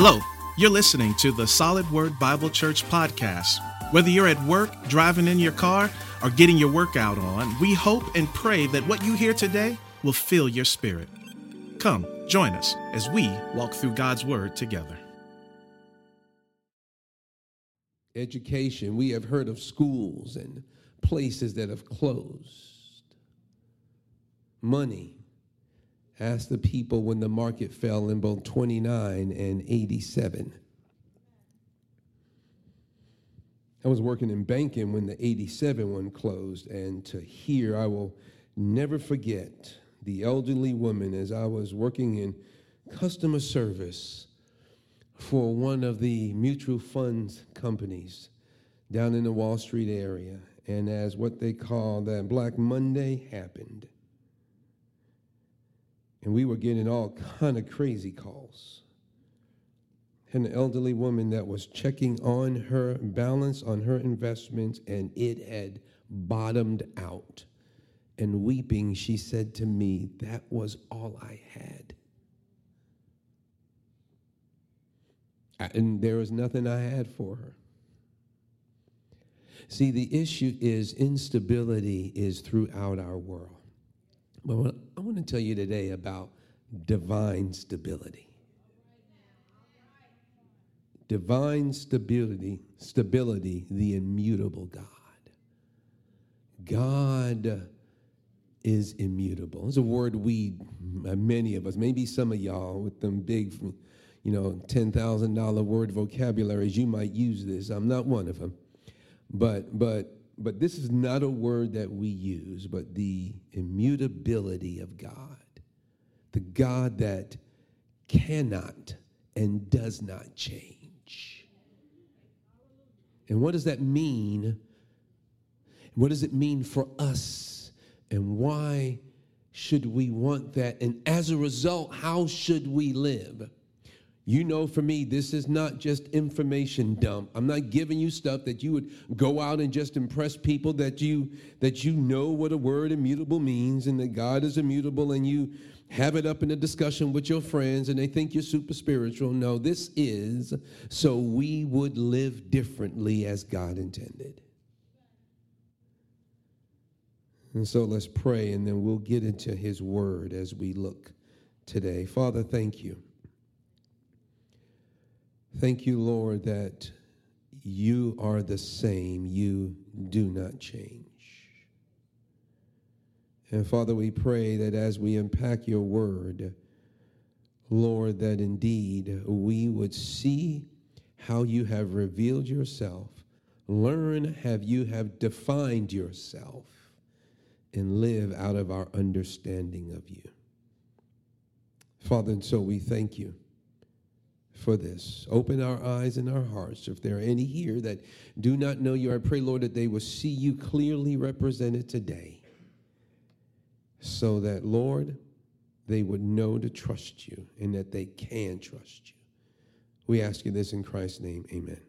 Hello, you're listening to the Solid Word Bible Church podcast. Whether you're at work, driving in your car, or getting your workout on, we hope and pray that what you hear today will fill your spirit. Come, join us as we walk through God's Word together. Education, we have heard of schools and places that have closed. Money, ask the people when the market fell in both 29 and 87. I was working in banking when the 87 one closed, and to hear, I will never forget the elderly woman as I was working in customer service for one of the mutual funds companies down in the Wall Street area. And as what they call that Black Monday happened, and we were getting all kind of crazy calls. An elderly woman that was checking on her balance on her investments, and it had bottomed out. And weeping, she said to me, That was all I had. And there was nothing I had for her. See, the issue is instability is throughout our world. But want to tell you today about divine stability. Divine stability, stability, the immutable God. God is immutable. It's a word we, uh, many of us, maybe some of y'all with them big, you know, $10,000 word vocabularies, you might use this. I'm not one of them. But, but but this is not a word that we use, but the immutability of God, the God that cannot and does not change. And what does that mean? What does it mean for us? And why should we want that? And as a result, how should we live? You know, for me, this is not just information dump. I'm not giving you stuff that you would go out and just impress people that you that you know what a word immutable means and that God is immutable and you have it up in a discussion with your friends and they think you're super spiritual. No, this is so we would live differently as God intended. And so let's pray and then we'll get into his word as we look today. Father, thank you. Thank you, Lord, that you are the same. You do not change. And Father, we pray that as we unpack your word, Lord, that indeed we would see how you have revealed yourself, learn how you have defined yourself, and live out of our understanding of you. Father, and so we thank you for this. Open our eyes and our hearts. If there are any here that do not know you, I pray, Lord, that they will see you clearly represented today so that, Lord, they would know to trust you and that they can trust you. We ask you this in Christ's name. Amen.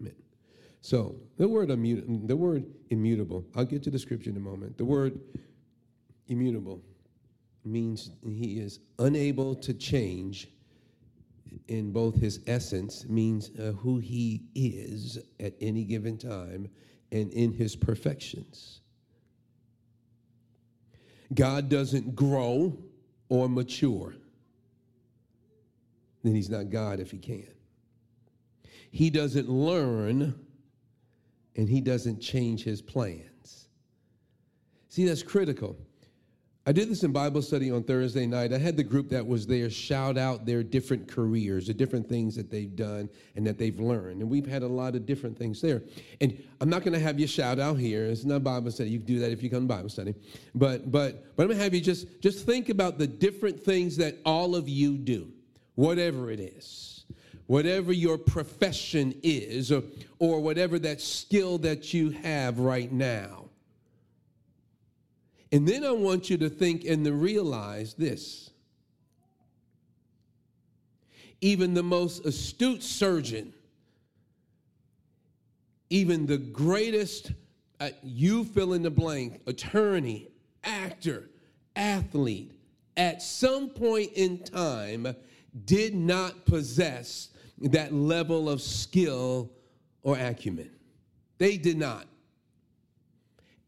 Amen. So the word the word immutable, I'll get to the scripture in a moment. The word immutable means he is unable to change in both his essence means uh, who he is at any given time and in his perfections. God doesn't grow or mature. Then he's not God if he can. He doesn't learn and he doesn't change his plans. See, that's critical. I did this in Bible study on Thursday night. I had the group that was there shout out their different careers, the different things that they've done and that they've learned. And we've had a lot of different things there. And I'm not going to have you shout out here. It's not Bible study. You can do that if you come to Bible study. But but but I'm going to have you just just think about the different things that all of you do, whatever it is. Whatever your profession is, or, or whatever that skill that you have right now and then I want you to think and to realize this. Even the most astute surgeon, even the greatest, uh, you fill in the blank, attorney, actor, athlete, at some point in time did not possess that level of skill or acumen. They did not.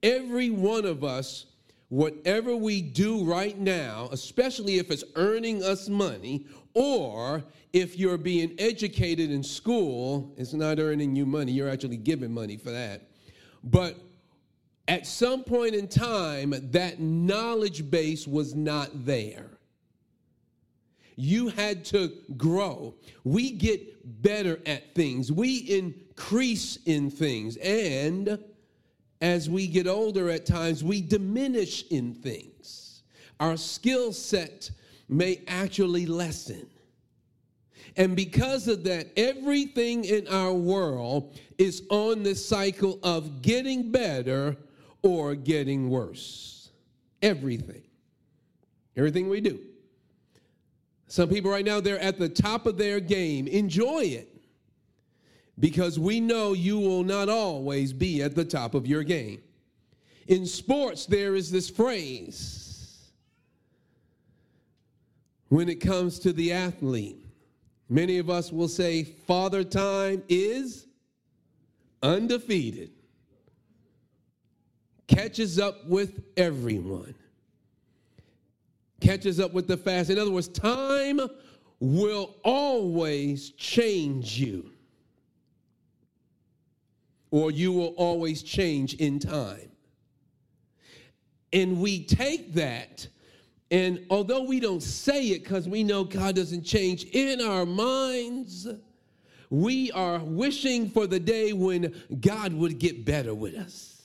Every one of us, whatever we do right now, especially if it's earning us money, or if you're being educated in school, it's not earning you money, you're actually giving money for that. But at some point in time, that knowledge base was not there. You had to grow. We get better at things, we increase in things. And as we get older at times, we diminish in things. Our skill set may actually lessen. And because of that, everything in our world is on the cycle of getting better or getting worse. Everything. Everything we do. Some people right now, they're at the top of their game. Enjoy it because we know you will not always be at the top of your game. In sports, there is this phrase when it comes to the athlete. Many of us will say, Father Time is undefeated, catches up with everyone, catches up with the fast. In other words, time will always change you or you will always change in time. And we take that, and although we don't say it because we know God doesn't change in our minds, we are wishing for the day when God would get better with us.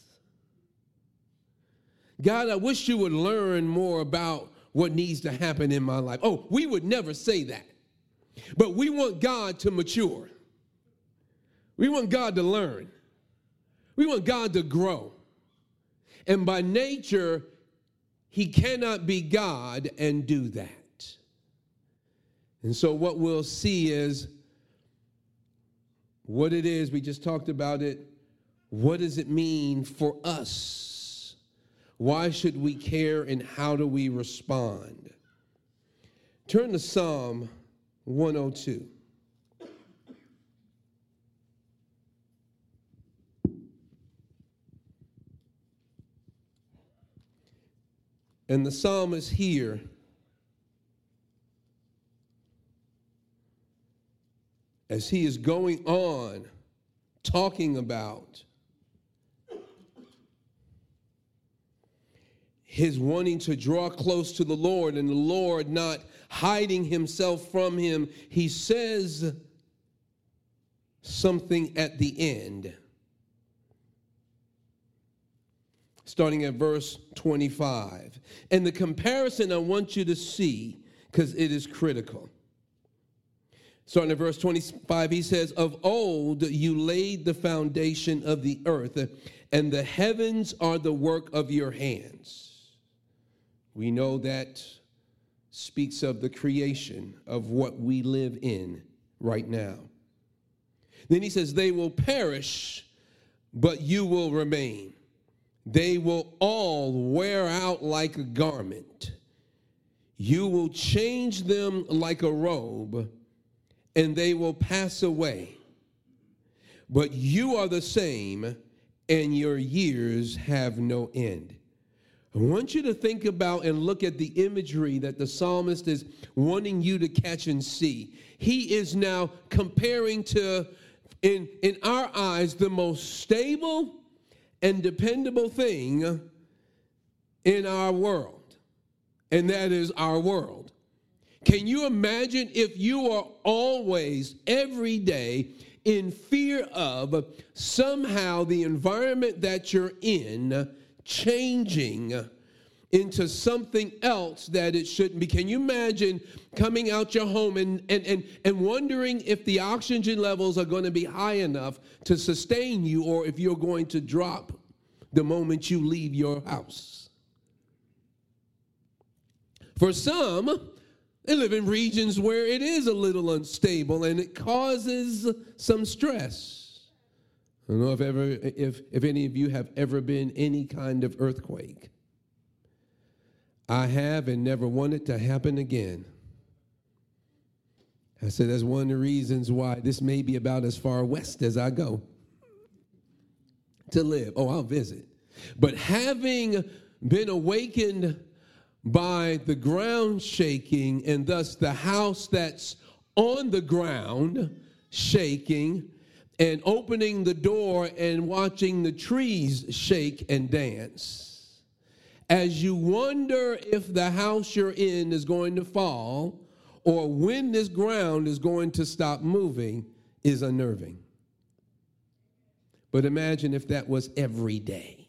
God, I wish you would learn more about what needs to happen in my life. Oh, we would never say that. But we want God to mature. We want God to learn. We want God to grow. And by nature, he cannot be God and do that. And so, what we'll see is what it is. We just talked about it. What does it mean for us? Why should we care and how do we respond? Turn to Psalm 102. And the psalmist here as he is going on talking about his wanting to draw close to the Lord and the Lord not hiding himself from him, he says something at the end. Starting at verse 25. And the comparison I want you to see, because it is critical. Starting at verse 25, he says, Of old you laid the foundation of the earth, and the heavens are the work of your hands. We know that speaks of the creation of what we live in right now. Then he says, They will perish, but you will remain. They will all wear out like a garment. You will change them like a robe, and they will pass away. But you are the same, and your years have no end. I want you to think about and look at the imagery that the psalmist is wanting you to catch and see. He is now comparing to, in, in our eyes, the most stable and dependable thing in our world, and that is our world. Can you imagine if you are always, every day, in fear of somehow the environment that you're in changing into something else that it shouldn't be. Can you imagine coming out your home and, and, and, and wondering if the oxygen levels are going to be high enough to sustain you or if you're going to drop the moment you leave your house? For some, they live in regions where it is a little unstable and it causes some stress. I don't know if ever if if any of you have ever been any kind of earthquake. I have and never want it to happen again. I said, that's one of the reasons why this may be about as far west as I go to live. Oh, I'll visit. But having been awakened by the ground shaking and thus the house that's on the ground shaking and opening the door and watching the trees shake and dance. As you wonder if the house you're in is going to fall or when this ground is going to stop moving, is unnerving. But imagine if that was every day.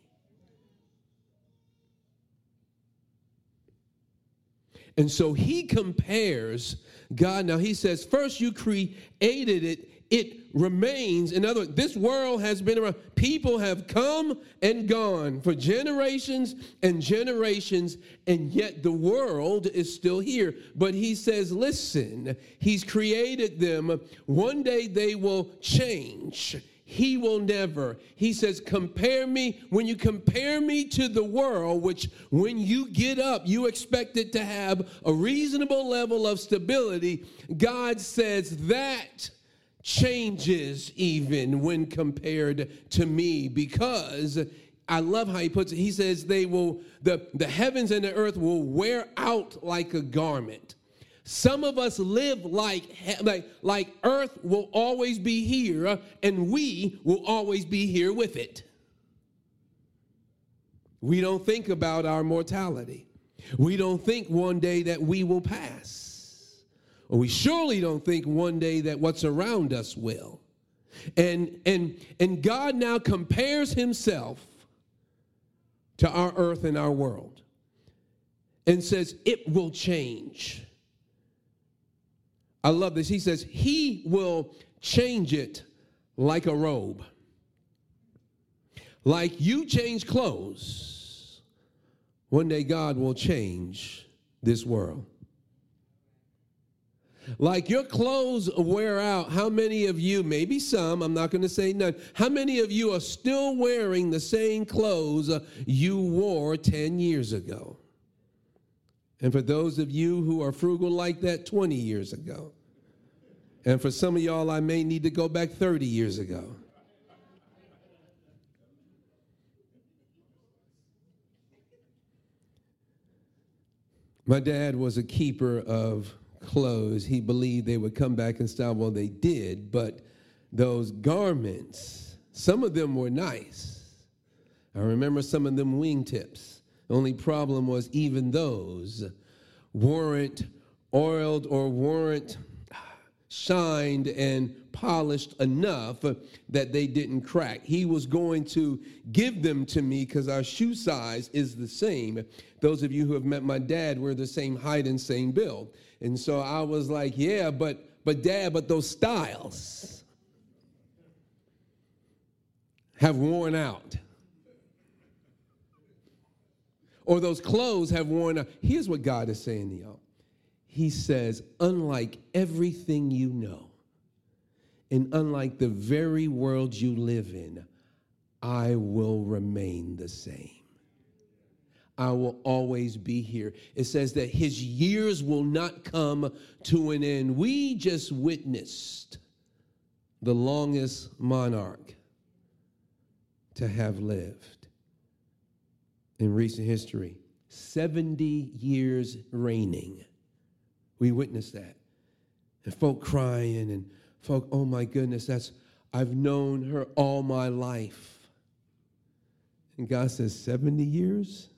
And so he compares God. Now he says, first you created it, it remains. In other words, this world has been around. People have come and gone for generations and generations, and yet the world is still here. But he says, listen, he's created them. One day they will change he will never. He says, Compare me. When you compare me to the world, which when you get up, you expect it to have a reasonable level of stability, God says that changes even when compared to me because I love how he puts it. He says, They will, the, the heavens and the earth will wear out like a garment some of us live like, like, like earth will always be here and we will always be here with it. We don't think about our mortality. We don't think one day that we will pass. Or we surely don't think one day that what's around us will. And and and God now compares himself to our earth and our world and says it will change. I love this. He says, He will change it like a robe. Like you change clothes, one day God will change this world. Like your clothes wear out, how many of you, maybe some, I'm not going to say none, how many of you are still wearing the same clothes you wore 10 years ago? And for those of you who are frugal like that, 20 years ago. And for some of y'all, I may need to go back 30 years ago. My dad was a keeper of clothes. He believed they would come back in style. Well, they did, but those garments, some of them were nice. I remember some of them wingtips. The only problem was even those weren't oiled or weren't shined and polished enough that they didn't crack. He was going to give them to me because our shoe size is the same. Those of you who have met my dad, we're the same height and same build. And so I was like, yeah, but but dad, but those styles have worn out. Or those clothes have worn out. Here's what God is saying to y'all he says, unlike everything you know, and unlike the very world you live in, I will remain the same. I will always be here. It says that his years will not come to an end. We just witnessed the longest monarch to have lived in recent history 70 years reigning. We witnessed that. And folk crying and folk, oh my goodness, that's, I've known her all my life. And God says, 70 years?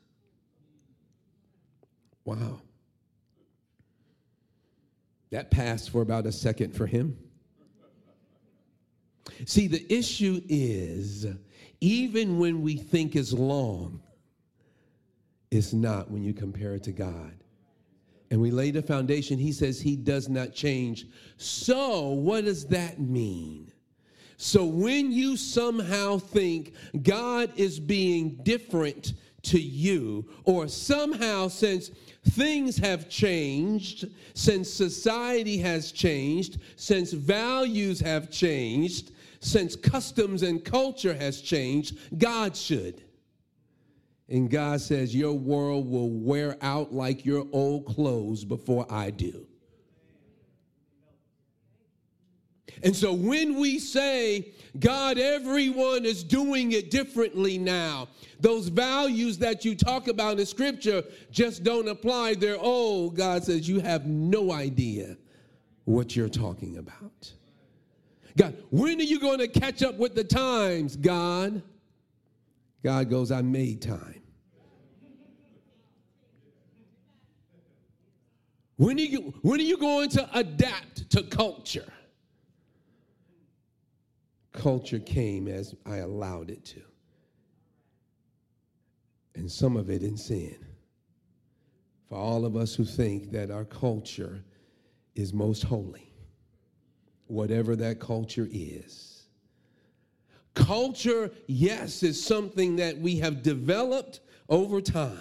Wow. That passed for about a second for him. See, the issue is even when we think is long, it's not when you compare it to God and we laid the foundation, he says he does not change. So, what does that mean? So, when you somehow think God is being different to you, or somehow since things have changed, since society has changed, since values have changed, since customs and culture has changed, God should. And God says, Your world will wear out like your old clothes before I do. And so when we say, God, everyone is doing it differently now, those values that you talk about in scripture just don't apply. They're old. God says, You have no idea what you're talking about. God, when are you going to catch up with the times, God? God goes, I made time. When are you, when are you going to adapt to culture? Culture came as I allowed it to. And some of it in sin. For all of us who think that our culture is most holy, whatever that culture is. Culture, yes, is something that we have developed over time,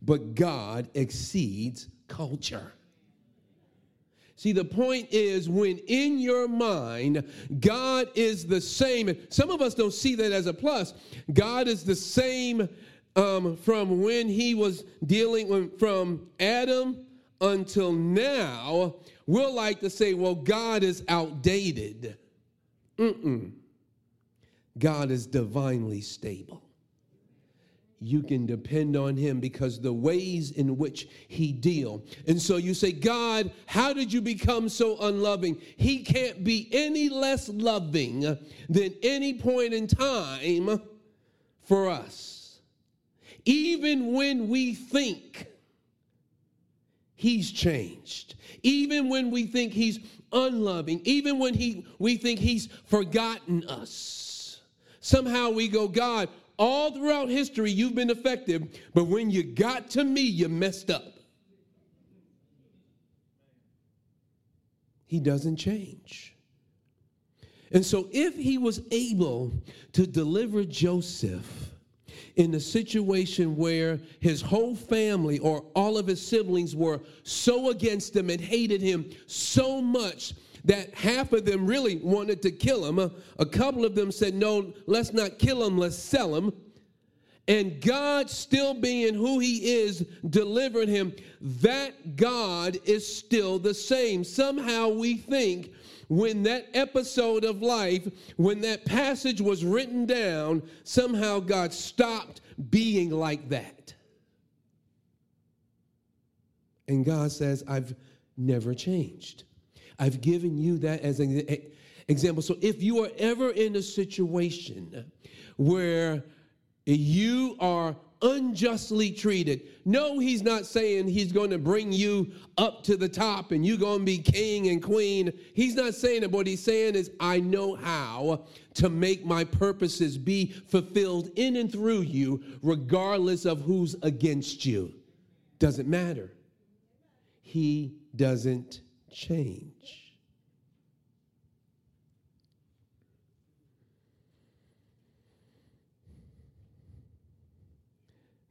but God exceeds culture. See, the point is when in your mind, God is the same. Some of us don't see that as a plus. God is the same um, from when he was dealing with, from Adam until now. We'll like to say, well, God is outdated. Mm-mm. God is divinely stable you can depend on him because the ways in which he deal. And so you say god how did you become so unloving? He can't be any less loving than any point in time for us. Even when we think he's changed even when we think he's unloving even when he we think he's forgotten us somehow we go god all throughout history, you've been effective, but when you got to me, you messed up. He doesn't change. And so, if he was able to deliver Joseph in a situation where his whole family or all of his siblings were so against him and hated him so much that half of them really wanted to kill him. A, couple of them said, No, let's not kill him, let's sell him. And God, still being who He is, delivered him. That God is still the same. Somehow we think when that episode of life, when that passage was written down, somehow God stopped being like that. And God says, I've never changed. I've given you that as an example. So if you are ever in a situation where you are unjustly treated. No, he's not saying he's going to bring you up to the top and you're going to be king and queen. He's not saying it. What he's saying is, I know how to make my purposes be fulfilled in and through you, regardless of who's against you. Doesn't matter. He doesn't change.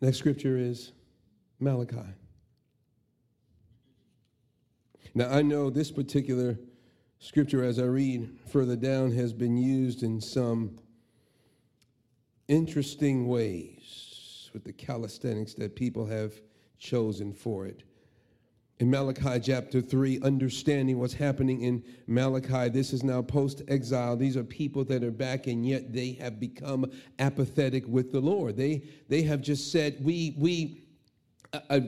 Next scripture is Malachi. Now, I know this particular scripture, as I read further down, has been used in some interesting ways with the calisthenics that people have chosen for it in Malachi chapter 3, understanding what's happening in Malachi. This is now post exile. These are people that are back, and yet they have become apathetic with the Lord. They, they have just said, We, we,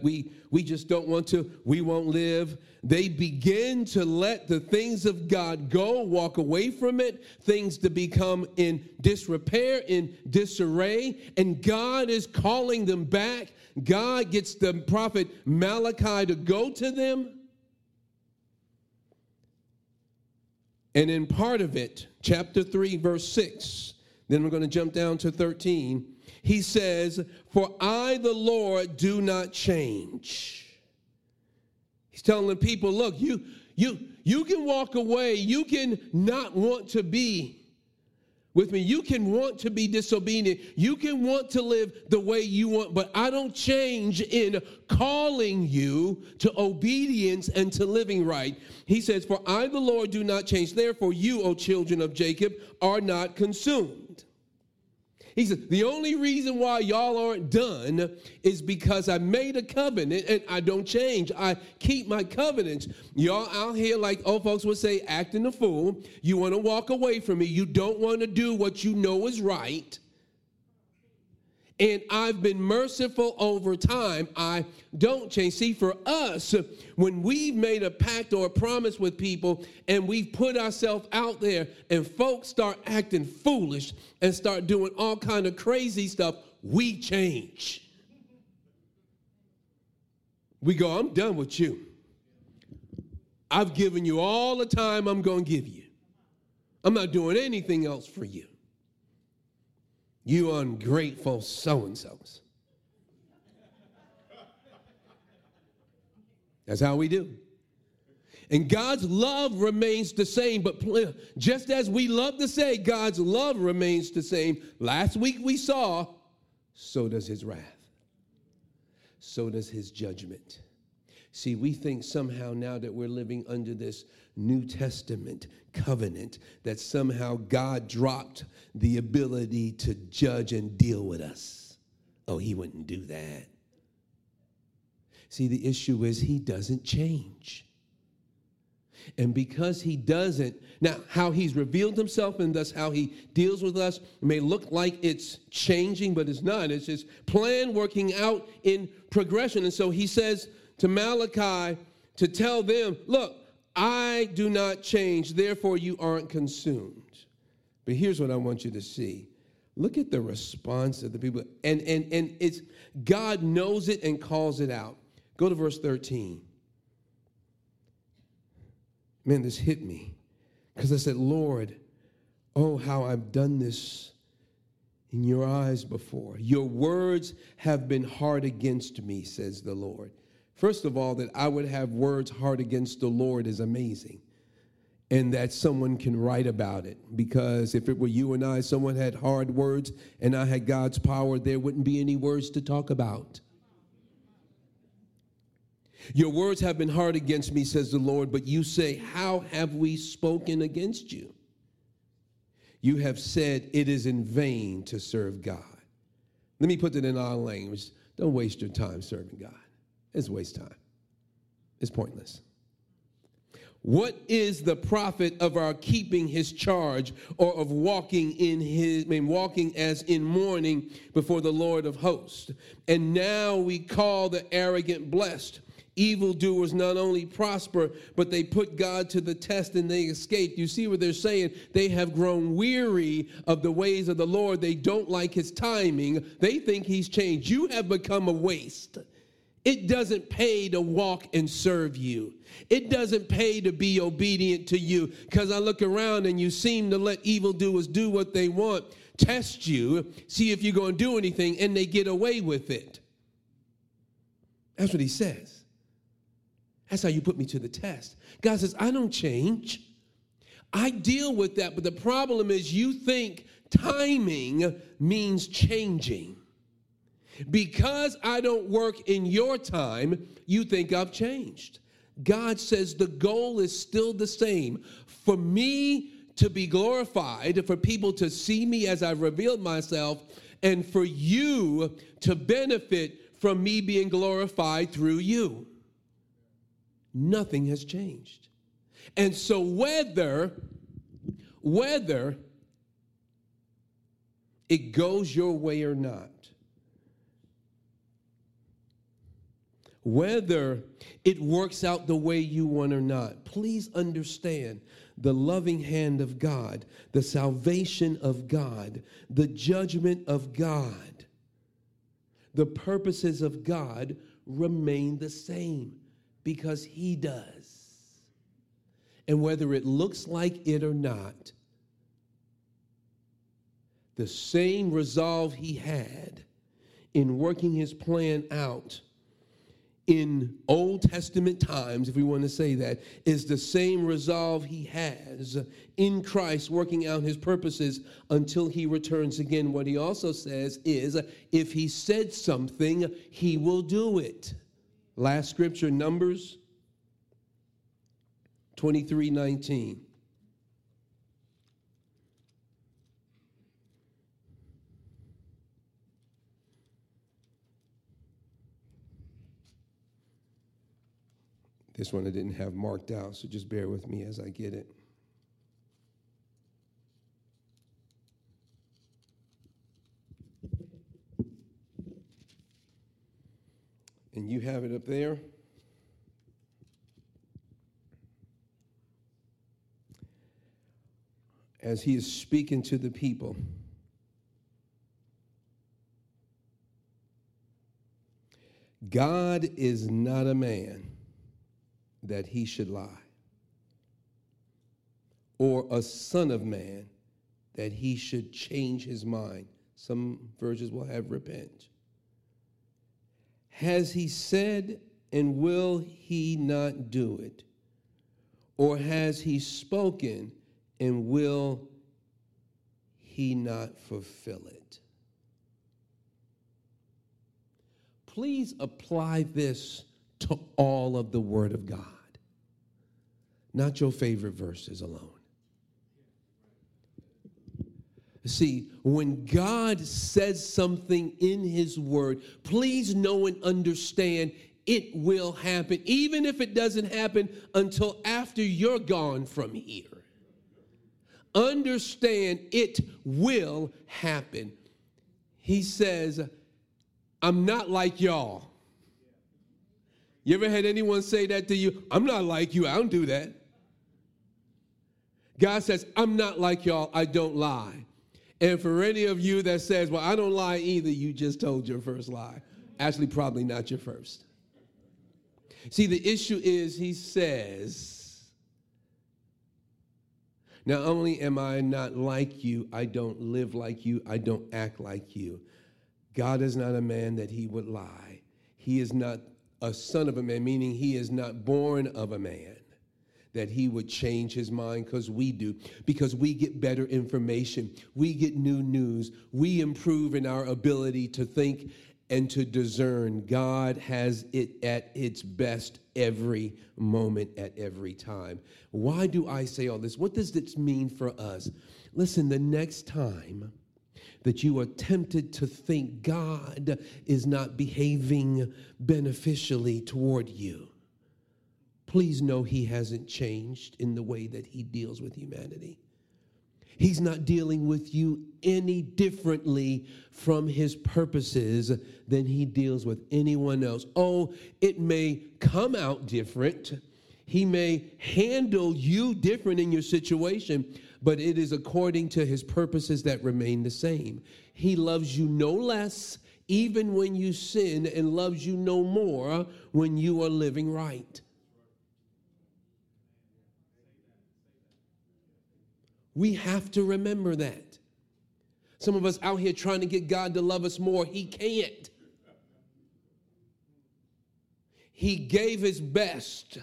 we, we just don't want to, we won't live. They begin to let the things of God go, walk away from it, things to become in disrepair, in disarray, and God is calling them back. God gets the prophet Malachi to go to them. And in part of it, chapter 3, verse 6, then we're going to jump down to 13 he says, For I, the Lord, do not change. He's telling the people, look, you, you, you can walk away. You can not want to be with me. You can want to be disobedient. You can want to live the way you want, but I don't change in calling you to obedience and to living right. He says, For I, the Lord, do not change. Therefore, you, O children of Jacob, are not consumed. He said, The only reason why y'all aren't done is because I made a covenant and I don't change. I keep my covenants. Y'all out here, like old folks would say, acting a fool. You want to walk away from me. You don't want to do what you know is right and I've been merciful over time. I don't change. See, for us, when we've made a pact or a promise with people and we've put ourselves out there and folks start acting foolish and start doing all kind of crazy stuff, we change. We go, I'm done with you. I've given you all the time I'm going to give you. I'm not doing anything else for you. You ungrateful so and so's. That's how we do. And God's love remains the same, but just as we love to say God's love remains the same, last week we saw, so does his wrath. So does his judgment. See, we think somehow now that we're living under this New Testament covenant that somehow God dropped the ability to judge and deal with us. Oh, he wouldn't do that. See, the issue is he doesn't change. And because he doesn't, now how he's revealed himself and thus how he deals with us may look like it's changing, but it's not. It's his plan working out in progression. And so he says to Malachi to tell them, look, I do not change, therefore you aren't consumed. But here's what I want you to see. Look at the response of the people. And and and it's God knows it and calls it out. Go to verse 13. Man, this hit me. Because I said, Lord, oh, how I've done this in your eyes before. Your words have been hard against me, says the Lord. First of all, that I would have words hard against the Lord is amazing. And that someone can write about it. Because if it were you and I, someone had hard words and I had God's power, there wouldn't be any words to talk about. Your words have been hard against me, says the Lord, but you say, How have we spoken against you? You have said it is in vain to serve God. Let me put it in our language. Don't waste your time serving God. It's waste time. It's pointless. What is the profit of our keeping his charge or of walking in his, I mean, walking as in mourning before the Lord of hosts? And now we call the arrogant blessed. Evildoers not only prosper, but they put God to the test and they escape. You see what they're saying? They have grown weary of the ways of the Lord. They don't like his timing. They think he's changed. You have become a waste. It doesn't pay to walk and serve you. It doesn't pay to be obedient to you because I look around and you seem to let evildoers do what they want, test you, see if you're going to do anything, and they get away with it. That's what he says. That's how you put me to the test. God says, I don't change. I deal with that, but the problem is you think timing means changing. Because I don't work in your time, you think I've changed. God says the goal is still the same for me to be glorified, for people to see me as I've revealed myself, and for you to benefit from me being glorified through you. Nothing has changed. And so whether whether it goes your way or not, whether it works out the way you want or not. Please understand the loving hand of God, the salvation of God, the judgment of God, the purposes of God remain the same because He does. And whether it looks like it or not, the same resolve He had in working His plan out in Old Testament times, if we want to say that, is the same resolve he has in Christ working out his purposes until he returns again. What he also says is if he said something, he will do it. Last scripture, Numbers 23 19. This one I didn't have marked out, so just bear with me as I get it. And you have it up there. As he is speaking to the people. God is not a man that he should lie, or a son of man that he should change his mind. Some versions will have repent. Has he said, and will he not do it? Or has he spoken, and will he not fulfill it? Please apply this to all of the Word of God, not your favorite verses alone. See, when God says something in His Word, please know and understand it will happen, even if it doesn't happen until after you're gone from here. Understand it will happen. He says, I'm not like y'all. You ever had anyone say that to you? I'm not like you. I don't do that. God says, I'm not like y'all. I don't lie. And for any of you that says, well, I don't lie either, you just told your first lie. Actually, probably not your first. See, the issue is, he says, not only am I not like you, I don't live like you, I don't act like you. God is not a man that he would lie. He is not a son of a man, meaning he is not born of a man that he would change his mind because we do, because we get better information, we get new news, we improve in our ability to think and to discern. God has it at its best every moment, at every time. Why do I say all this? What does this mean for us? Listen, the next time that you are tempted to think God is not behaving beneficially toward you please know he hasn't changed in the way that he deals with humanity. He's not dealing with you any differently from his purposes than he deals with anyone else. Oh, it may come out different. He may handle you different in your situation, but it is according to his purposes that remain the same. He loves you no less even when you sin and loves you no more when you are living right. We have to remember that. Some of us out here trying to get God to love us more, He can't. He gave His best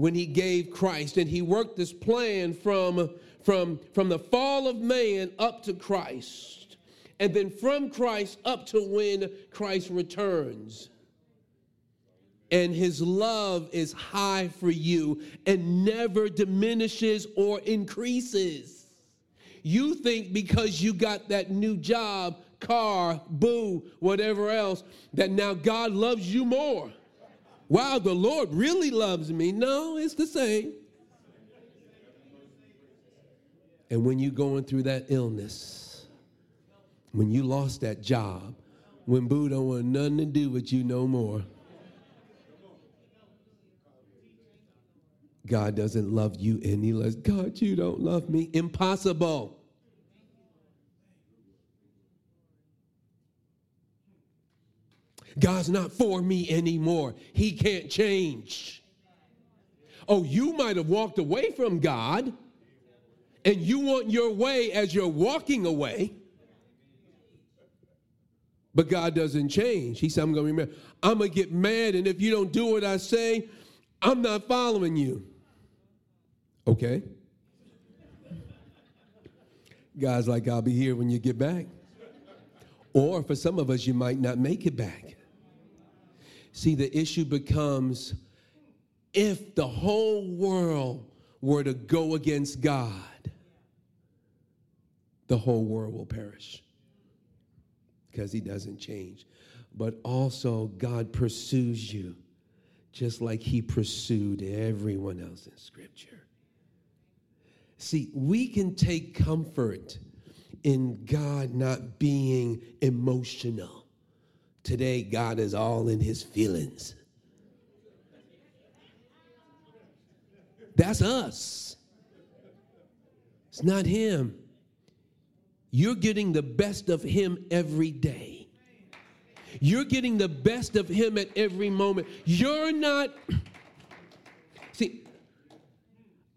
when He gave Christ, and He worked this plan from, from, from the fall of man up to Christ, and then from Christ up to when Christ returns and his love is high for you and never diminishes or increases. You think because you got that new job, car, boo, whatever else, that now God loves you more. Wow, the Lord really loves me. No, it's the same. And when you're going through that illness, when you lost that job, when boo don't want nothing to do with you no more God doesn't love you any less. God, you don't love me. Impossible. God's not for me anymore. He can't change. Oh, you might have walked away from God and you want your way as you're walking away. But God doesn't change. He said, I'm going to remember. I'm going to get mad, and if you don't do what I say, I'm not following you. Okay. God's like, I'll be here when you get back. Or for some of us, you might not make it back. See, the issue becomes if the whole world were to go against God, the whole world will perish because he doesn't change. But also, God pursues you just like he pursued everyone else in Scripture. See, we can take comfort in God not being emotional. Today, God is all in his feelings. That's us. It's not him. You're getting the best of him every day. You're getting the best of him at every moment. You're not. See,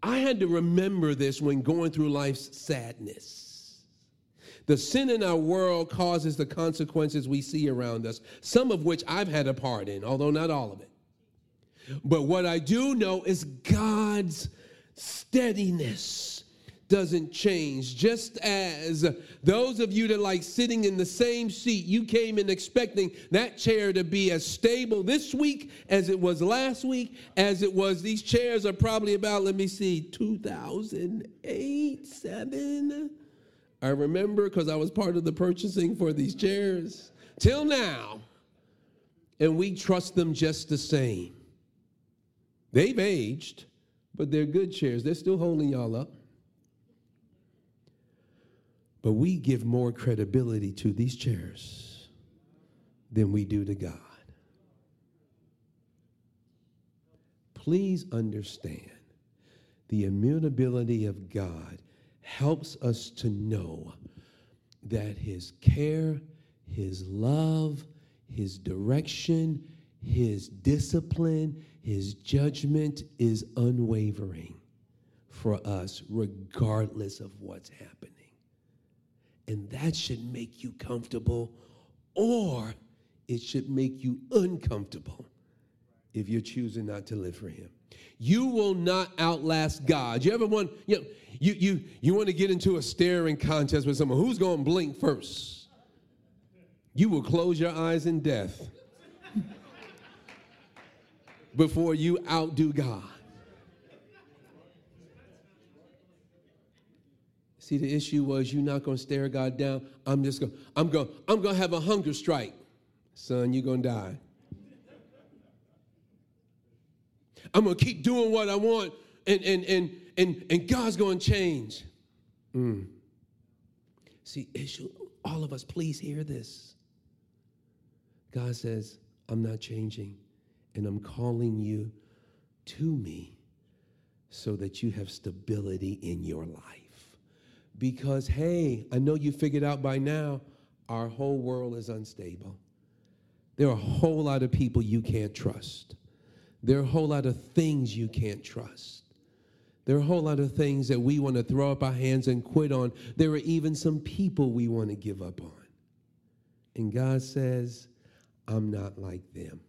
I had to remember this when going through life's sadness. The sin in our world causes the consequences we see around us, some of which I've had a part in, although not all of it. But what I do know is God's steadiness doesn't change. Just as those of you that like sitting in the same seat, you came in expecting that chair to be as stable this week as it was last week, as it was. These chairs are probably about, let me see, 2008, 7. I remember because I was part of the purchasing for these chairs till now. And we trust them just the same. They've aged, but they're good chairs. They're still holding y'all up. But we give more credibility to these chairs than we do to God. Please understand the immutability of God helps us to know that His care, His love, His direction, His discipline, His judgment is unwavering for us, regardless of what's happening. And that should make you comfortable, or it should make you uncomfortable if you're choosing not to live for Him. You will not outlast God. You ever want, you know, you, you, you want to get into a staring contest with someone who's going to blink first? You will close your eyes in death before you outdo God. See, the issue was you're not going to stare God down. I'm just going, I'm going, I'm going to have a hunger strike. Son, you're going to die. I'm going to keep doing what I want, and, and, and, and, and God's going to change. Mm. See, issue, all of us, please hear this. God says, I'm not changing, and I'm calling you to me so that you have stability in your life because, hey, I know you figured out by now, our whole world is unstable. There are a whole lot of people you can't trust. There are a whole lot of things you can't trust. There are a whole lot of things that we want to throw up our hands and quit on. There are even some people we want to give up on. And God says, I'm not like them.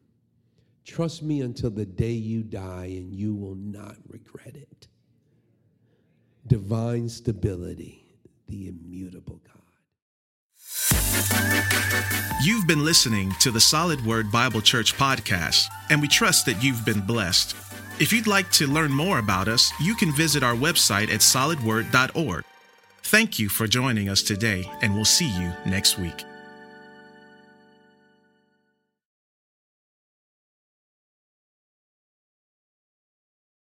Trust me until the day you die, and you will not regret it divine stability, the immutable God. You've been listening to the Solid Word Bible Church podcast, and we trust that you've been blessed. If you'd like to learn more about us, you can visit our website at solidword.org. Thank you for joining us today, and we'll see you next week.